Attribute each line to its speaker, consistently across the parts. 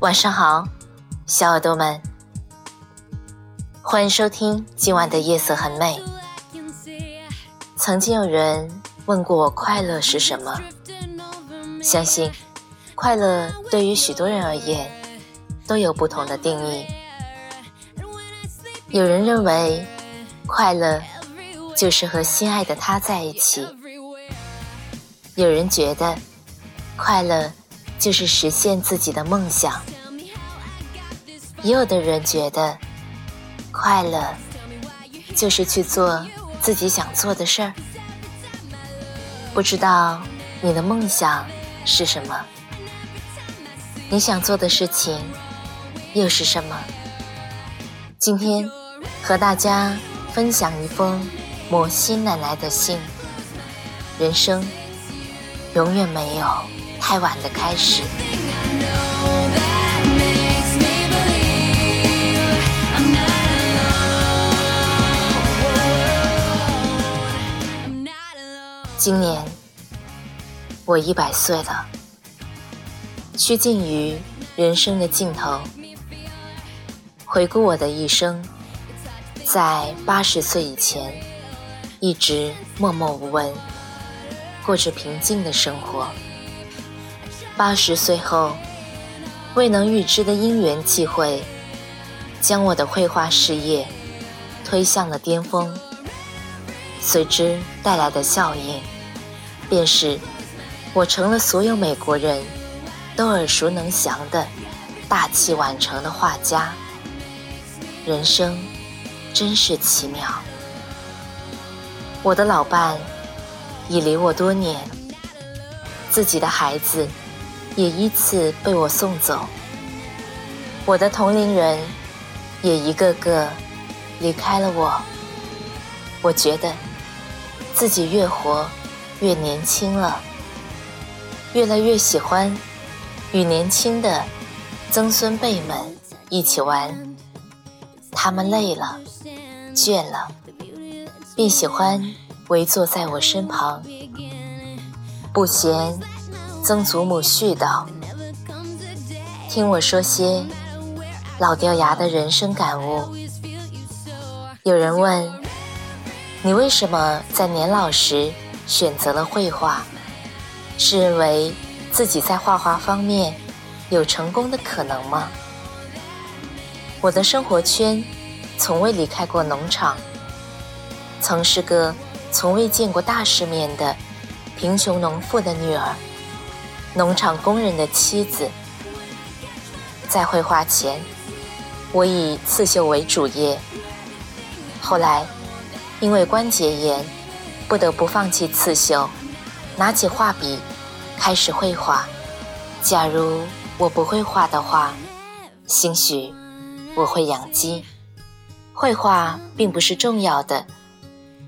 Speaker 1: 晚上好，小耳朵们，欢迎收听今晚的夜色很美。曾经有人问过我快乐是什么，相信快乐对于许多人而言都有不同的定义。有人认为快乐就是和心爱的他在一起，有人觉得快乐。就是实现自己的梦想，也有的人觉得快乐就是去做自己想做的事儿。不知道你的梦想是什么？你想做的事情又是什么？今天和大家分享一封摩西奶奶的信。人生永远没有。太晚的开始。今年我一百岁了，趋近于人生的尽头。回顾我的一生，在八十岁以前，一直默默无闻，过着平静的生活。八十岁后，未能预知的因缘际会，将我的绘画事业推向了巅峰。随之带来的效应，便是我成了所有美国人都耳熟能详的大器晚成的画家。人生真是奇妙。我的老伴已离我多年，自己的孩子。也依次被我送走，我的同龄人也一个个离开了我。我觉得自己越活越年轻了，越来越喜欢与年轻的曾孙辈们一起玩。他们累了、倦了，便喜欢围坐在我身旁，不嫌。曾祖母絮叨：“听我说些老掉牙的人生感悟。”有人问：“你为什么在年老时选择了绘画？是认为自己在画画方面有成功的可能吗？”我的生活圈从未离开过农场，曾是个从未见过大世面的贫穷农妇的女儿。农场工人的妻子，在绘画前，我以刺绣为主业。后来，因为关节炎，不得不放弃刺绣，拿起画笔，开始绘画。假如我不会画的话，兴许我会养鸡。绘画并不是重要的，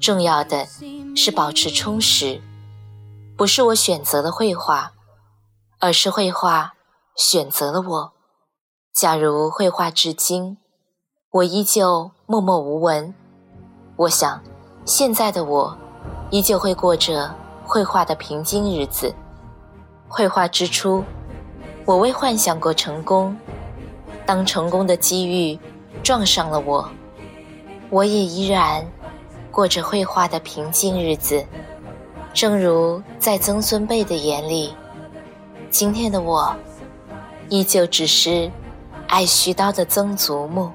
Speaker 1: 重要的是保持充实。不是我选择了绘画。而是绘画选择了我。假如绘画至今，我依旧默默无闻，我想，现在的我依旧会过着绘画的平静日子。绘画之初，我未幻想过成功。当成功的机遇撞上了我，我也依然过着绘画的平静日子。正如在曾孙辈的眼里。今天的我，依旧只是爱絮叨的曾祖母。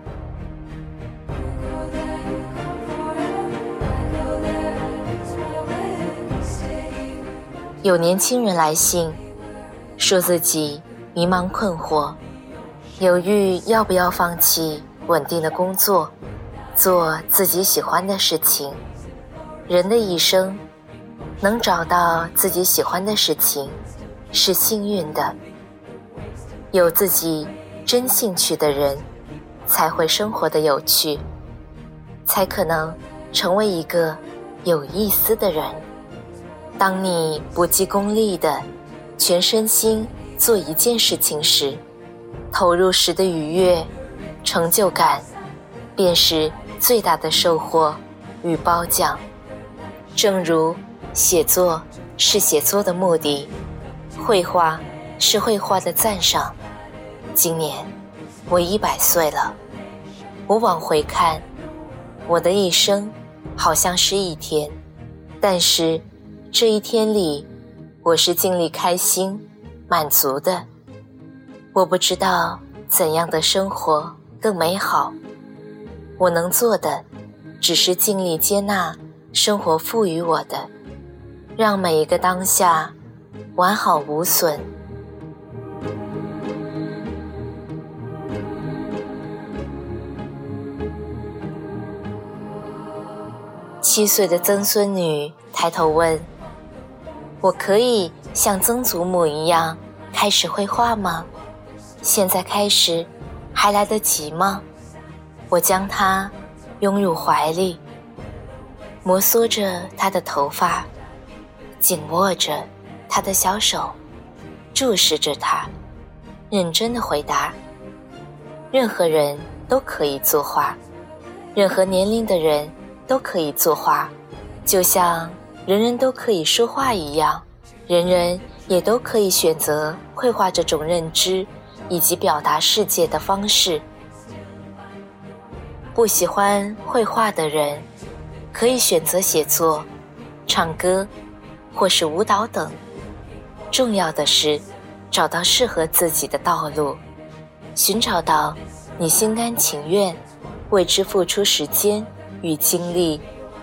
Speaker 1: 有年轻人来信，说自己迷茫困惑，犹豫要不要放弃稳定的工作，做自己喜欢的事情。人的一生，能找到自己喜欢的事情。是幸运的。有自己真兴趣的人，才会生活的有趣，才可能成为一个有意思的人。当你不计功利的全身心做一件事情时，投入时的愉悦、成就感，便是最大的收获与褒奖。正如写作是写作的目的，绘画是绘画的赞赏。今年我一百岁了，我往回看，我的一生好像是一天，但是这一天里，我是尽力开心、满足的。我不知道怎样的生活更美好，我能做的只是尽力接纳生活赋予我的，让每一个当下完好无损。七岁的曾孙女抬头问：“我可以像曾祖母一样开始绘画吗？”现在开始，还来得及吗？我将他拥入怀里，摩挲着他的头发，紧握着他的小手，注视着他，认真的回答：任何人都可以作画，任何年龄的人都可以作画，就像人人都可以说话一样，人人也都可以选择绘画这种认知。以及表达世界的方式。不喜欢绘画的人，可以选择写作、唱歌，或是舞蹈等。重要的是，找到适合自己的道路，寻找到你心甘情愿为之付出时间与精力，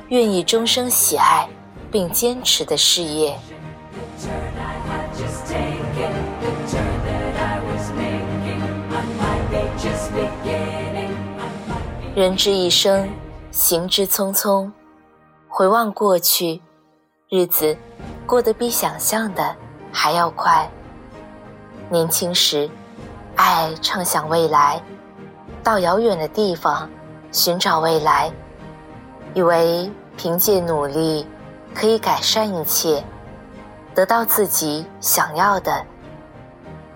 Speaker 1: 愿意终生喜爱并坚持的事业。人之一生，行之匆匆。回望过去，日子过得比想象的还要快。年轻时，爱畅想未来，到遥远的地方寻找未来，以为凭借努力可以改善一切，得到自己想要的。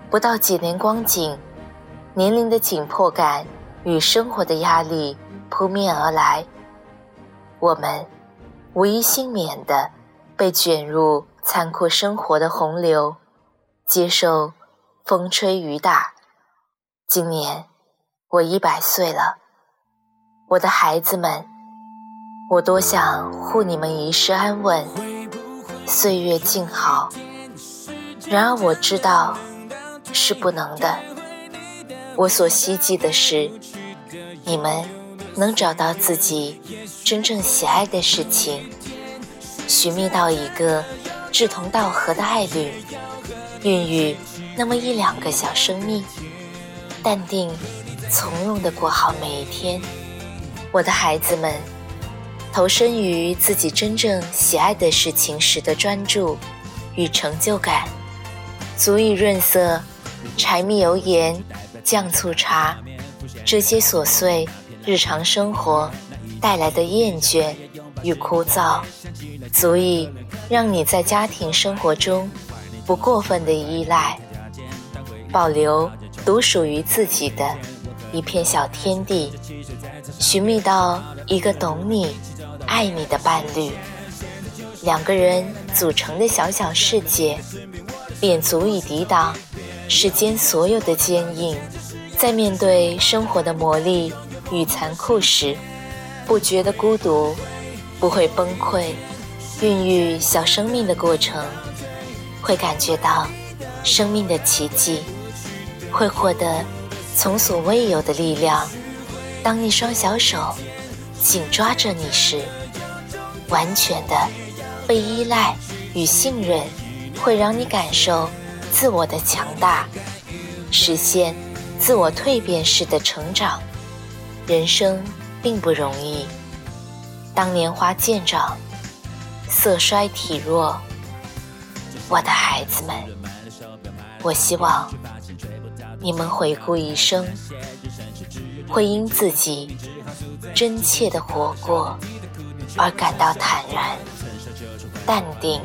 Speaker 1: 不到几年光景，年龄的紧迫感。与生活的压力扑面而来，我们无一幸免的被卷入残酷生活的洪流，接受风吹雨打。今年我一百岁了，我的孩子们，我多想护你们一世安稳，岁月静好。然而我知道是不能的。我所希冀的是，你们能找到自己真正喜爱的事情，寻觅到一个志同道合的爱侣，孕育那么一两个小生命，淡定从容的过好每一天。我的孩子们，投身于自己真正喜爱的事情时的专注与成就感，足以润色柴米油盐。酱醋茶，这些琐碎日常生活带来的厌倦与枯燥，足以让你在家庭生活中不过分的依赖，保留独属于自己的一片小天地，寻觅到一个懂你、爱你的伴侣，两个人组成的小小世界，便足以抵挡。世间所有的坚硬，在面对生活的磨砺与残酷时，不觉得孤独，不会崩溃。孕育小生命的过程，会感觉到生命的奇迹，会获得从所未有的力量。当一双小手紧抓着你时，完全的被依赖与信任，会让你感受。自我的强大，实现自我蜕变式的成长。人生并不容易。当年华渐长，色衰体弱，我的孩子们，我希望你们回顾一生，会因自己真切的活过而感到坦然、淡定、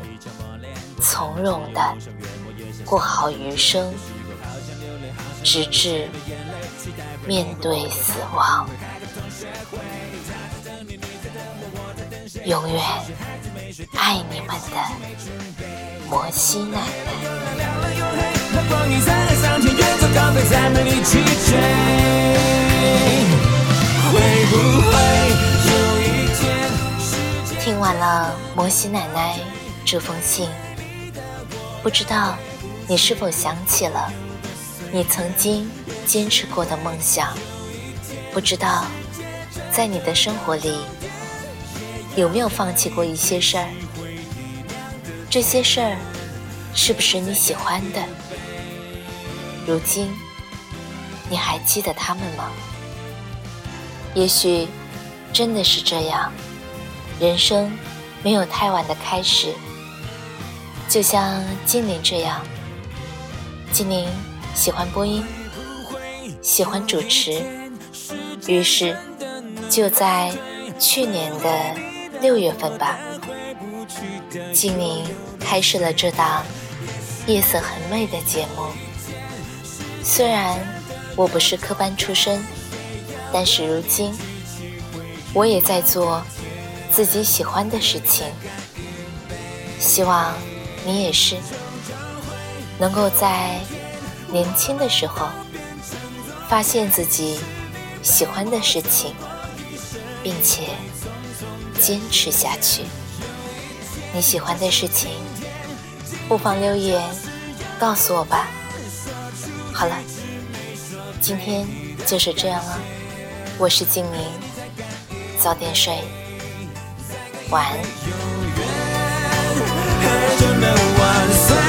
Speaker 1: 从容的过好余生，直至面对死亡。永远爱你们的摩西奶奶。听完了摩西奶奶这封信，不知道你是否想起了你曾经坚持过的梦想？不知道在你的生活里有没有放弃过一些事儿？这些事儿是不是你喜欢的？如今，你还记得他们吗？也许真的是这样，人生没有太晚的开始。就像精灵这样，精灵喜欢播音，喜欢主持，于是就在去年的六月份吧，精灵开设了这档夜色很美的节目。虽然我不是科班出身，但是如今我也在做自己喜欢的事情。希望你也是能够在年轻的时候发现自己喜欢的事情，并且坚持下去。你喜欢的事情，不妨留言告诉我吧。好了，今天就是这样了。我是静宁，早点睡，我永远，万岁。